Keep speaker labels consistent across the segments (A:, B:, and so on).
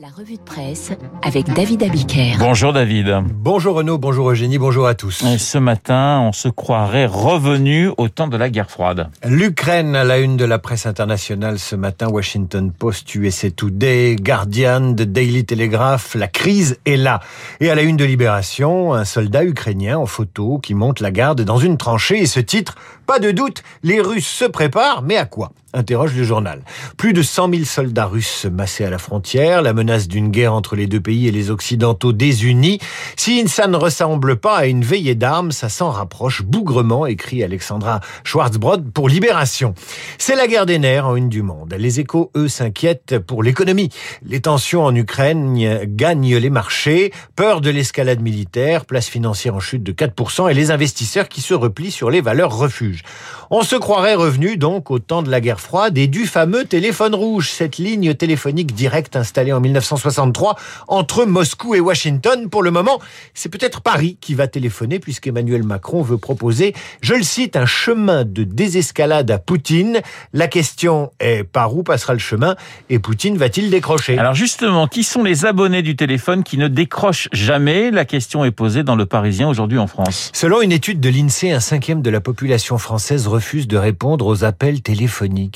A: La revue de presse avec David Abiker.
B: Bonjour David.
C: Bonjour Renaud, bonjour Eugénie, bonjour à tous.
B: Et ce matin, on se croirait revenu au temps de la guerre froide.
C: L'Ukraine à la une de la presse internationale ce matin, Washington Post, USA Today, Guardian, The Daily Telegraph, la crise est là. Et à la une de Libération, un soldat ukrainien en photo qui monte la garde dans une tranchée et ce titre, pas de doute, les Russes se préparent, mais à quoi? Interroge le journal. Plus de 100 000 soldats russes massés à la frontière, la menace d'une guerre entre les deux pays et les Occidentaux désunis. Si ça ne ressemble pas à une veillée d'armes, ça s'en rapproche bougrement, écrit Alexandra Schwarzbrod pour Libération. C'est la guerre des nerfs en une du monde. Les échos, eux, s'inquiètent pour l'économie. Les tensions en Ukraine gagnent les marchés, peur de l'escalade militaire, place financière en chute de 4% et les investisseurs qui se replient sur les valeurs refuges. On se croirait revenu donc au temps de la guerre froide et du fameux téléphone rouge, cette ligne téléphonique directe installée en 1963 entre Moscou et Washington. Pour le moment, c'est peut-être Paris qui va téléphoner puisqu'Emmanuel Macron veut proposer, je le cite, un chemin de désescalade à Poutine. La question est par où passera le chemin et Poutine va-t-il décrocher?
B: Alors justement, qui sont les abonnés du téléphone qui ne décrochent jamais? La question est posée dans le Parisien aujourd'hui en France.
C: Selon une étude de l'INSEE, un cinquième de la population française refuse de répondre aux appels téléphoniques.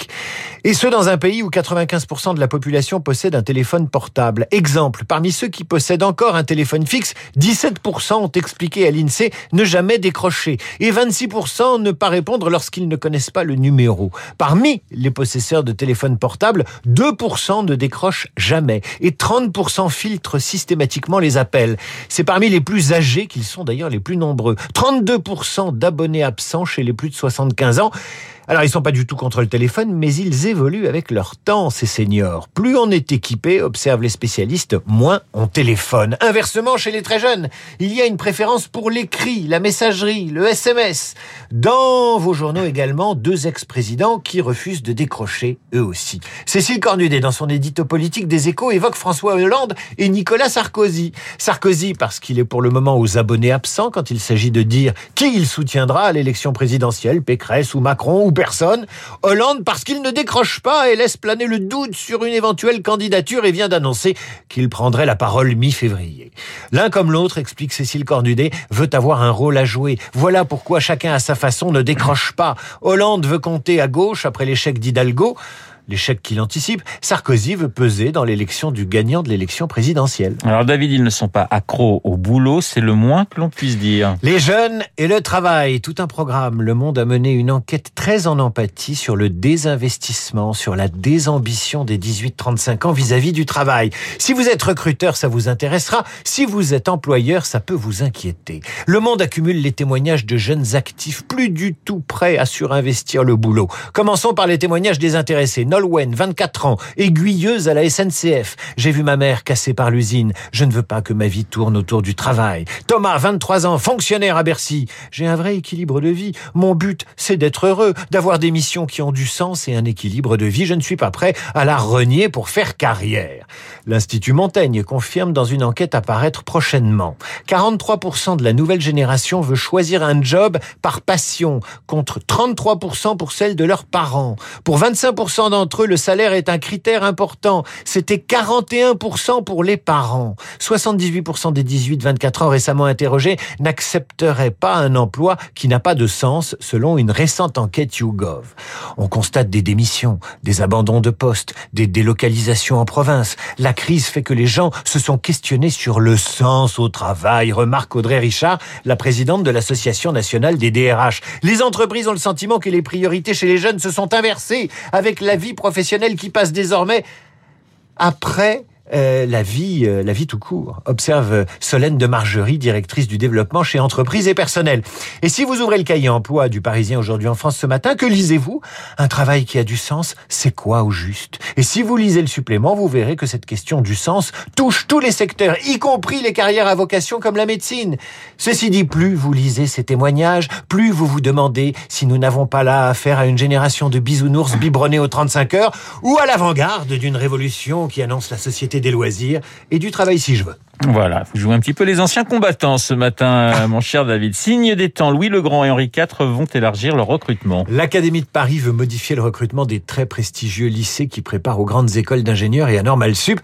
C: Et ce, dans un pays où 95% de la population possède un téléphone portable. Exemple, parmi ceux qui possèdent encore un téléphone fixe, 17% ont expliqué à l'INSEE ne jamais décrocher. Et 26% ne pas répondre lorsqu'ils ne connaissent pas le numéro. Parmi les possesseurs de téléphones portables, 2% ne décrochent jamais. Et 30% filtrent systématiquement les appels. C'est parmi les plus âgés qu'ils sont d'ailleurs les plus nombreux. 32% d'abonnés absents chez les plus de 75 ans. Alors, ils sont pas du tout contre le téléphone, mais ils évoluent avec leur temps, ces seniors. Plus on est équipé, observent les spécialistes, moins on téléphone. Inversement, chez les très jeunes, il y a une préférence pour l'écrit, la messagerie, le SMS. Dans vos journaux également, deux ex-présidents qui refusent de décrocher eux aussi. Cécile Cornudet, dans son édito politique des échos, évoque François Hollande et Nicolas Sarkozy. Sarkozy parce qu'il est pour le moment aux abonnés absents quand il s'agit de dire qui il soutiendra à l'élection présidentielle, Pécresse ou Macron personne. Hollande parce qu'il ne décroche pas et laisse planer le doute sur une éventuelle candidature et vient d'annoncer qu'il prendrait la parole mi-février. L'un comme l'autre, explique Cécile Cornudet, veut avoir un rôle à jouer. Voilà pourquoi chacun à sa façon ne décroche pas. Hollande veut compter à gauche après l'échec d'Hidalgo l'échec qu'il anticipe, Sarkozy veut peser dans l'élection du gagnant de l'élection présidentielle.
B: Alors David, ils ne sont pas accros au boulot, c'est le moins que l'on puisse dire.
C: Les jeunes et le travail, tout un programme. Le Monde a mené une enquête très en empathie sur le désinvestissement, sur la désambition des 18-35 ans vis-à-vis du travail. Si vous êtes recruteur, ça vous intéressera. Si vous êtes employeur, ça peut vous inquiéter. Le Monde accumule les témoignages de jeunes actifs plus du tout prêts à surinvestir le boulot. Commençons par les témoignages des intéressés. Nolwenn, 24 ans, aiguilleuse à la SNCF. J'ai vu ma mère cassée par l'usine. Je ne veux pas que ma vie tourne autour du travail. Thomas, 23 ans, fonctionnaire à Bercy. J'ai un vrai équilibre de vie. Mon but, c'est d'être heureux, d'avoir des missions qui ont du sens et un équilibre de vie. Je ne suis pas prêt à la renier pour faire carrière. L'Institut Montaigne confirme dans une enquête à paraître prochainement. 43% de la nouvelle génération veut choisir un job par passion contre 33% pour celle de leurs parents. Pour 25% d'entre entre eux, le salaire est un critère important. C'était 41% pour les parents. 78% des 18-24 ans récemment interrogés n'accepteraient pas un emploi qui n'a pas de sens, selon une récente enquête YouGov. On constate des démissions, des abandons de postes, des délocalisations en province. La crise fait que les gens se sont questionnés sur le sens au travail, remarque Audrey Richard, la présidente de l'Association nationale des DRH. Les entreprises ont le sentiment que les priorités chez les jeunes se sont inversées avec la vie professionnelle qui passe désormais après euh, la vie, euh, la vie tout court, observe Solène de Margerie, directrice du développement chez Entreprises et Personnel. Et si vous ouvrez le cahier emploi du Parisien aujourd'hui en France ce matin, que lisez-vous? Un travail qui a du sens, c'est quoi au juste? Et si vous lisez le supplément, vous verrez que cette question du sens touche tous les secteurs, y compris les carrières à vocation comme la médecine. Ceci dit, plus vous lisez ces témoignages, plus vous vous demandez si nous n'avons pas là affaire à une génération de bisounours biberonnés aux 35 heures ou à l'avant-garde d'une révolution qui annonce la société des loisirs et du travail si je veux.
B: Voilà, vous jouez un petit peu les anciens combattants ce matin, mon cher David. Signe des temps, Louis le Grand et Henri IV vont élargir leur recrutement.
C: L'Académie de Paris veut modifier le recrutement des très prestigieux lycées qui préparent aux grandes écoles d'ingénieurs et à Normal Sup.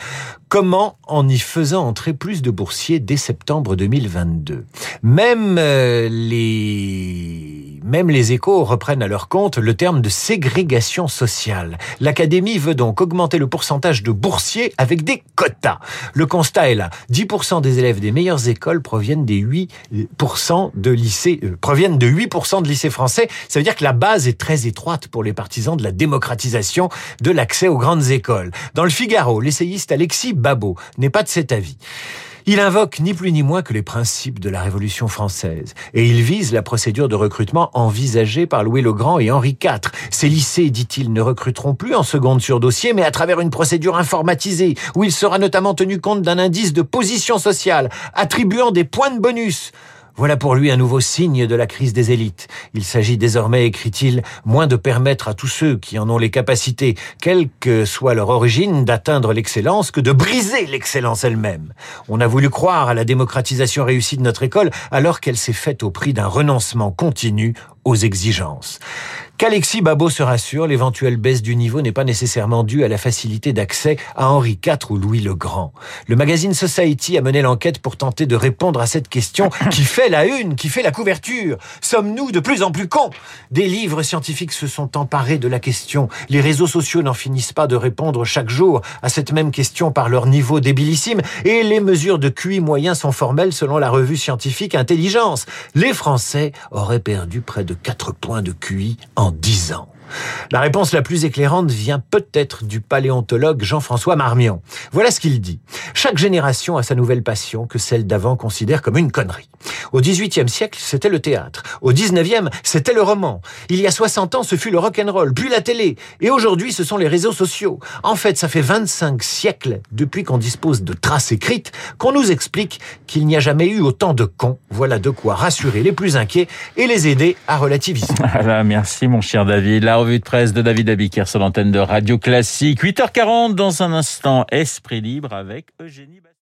C: Comment en y faisant entrer plus de boursiers dès septembre 2022 Même euh, les même les échos reprennent à leur compte le terme de ségrégation sociale. L'Académie veut donc augmenter le pourcentage de boursiers avec des quotas. Le constat est là. 10% des élèves des meilleures écoles proviennent des 8% de lycées, euh, proviennent de 8% de lycées français. Ça veut dire que la base est très étroite pour les partisans de la démocratisation de l'accès aux grandes écoles. Dans le Figaro, l'essayiste Alexis Babot n'est pas de cet avis. Il invoque ni plus ni moins que les principes de la Révolution française et il vise la procédure de recrutement envisagée par Louis le Grand et Henri IV. Ces lycées, dit-il, ne recruteront plus en seconde sur dossier, mais à travers une procédure informatisée où il sera notamment tenu compte d'un indice de position sociale attribuant des points de bonus. Voilà pour lui un nouveau signe de la crise des élites. Il s'agit désormais, écrit-il, moins de permettre à tous ceux qui en ont les capacités, quelle que soit leur origine, d'atteindre l'excellence que de briser l'excellence elle-même. On a voulu croire à la démocratisation réussie de notre école alors qu'elle s'est faite au prix d'un renoncement continu aux exigences. Qu'Alexis Babot se rassure, l'éventuelle baisse du niveau n'est pas nécessairement due à la facilité d'accès à Henri IV ou Louis le Grand. Le magazine Society a mené l'enquête pour tenter de répondre à cette question qui fait la une, qui fait la couverture. Sommes-nous de plus en plus cons? Des livres scientifiques se sont emparés de la question. Les réseaux sociaux n'en finissent pas de répondre chaque jour à cette même question par leur niveau débilissime et les mesures de QI moyen sont formelles selon la revue scientifique Intelligence. Les Français auraient perdu près de 4 points de QI en 10 ans. La réponse la plus éclairante vient peut-être du paléontologue Jean-François Marmion. Voilà ce qu'il dit. Chaque génération a sa nouvelle passion que celle d'avant considère comme une connerie. Au XVIIIe siècle, c'était le théâtre. Au XIXe, c'était le roman. Il y a 60 ans, ce fut le rock'n'roll, puis la télé. Et aujourd'hui, ce sont les réseaux sociaux. En fait, ça fait 25 siècles depuis qu'on dispose de traces écrites qu'on nous explique qu'il n'y a jamais eu autant de cons. Voilà de quoi rassurer les plus inquiets et les aider à relativiser.
B: Voilà, merci mon cher David. Revue de presse de David Abiker sur l'antenne de Radio Classique. 8h40 dans un instant, Esprit Libre avec Eugénie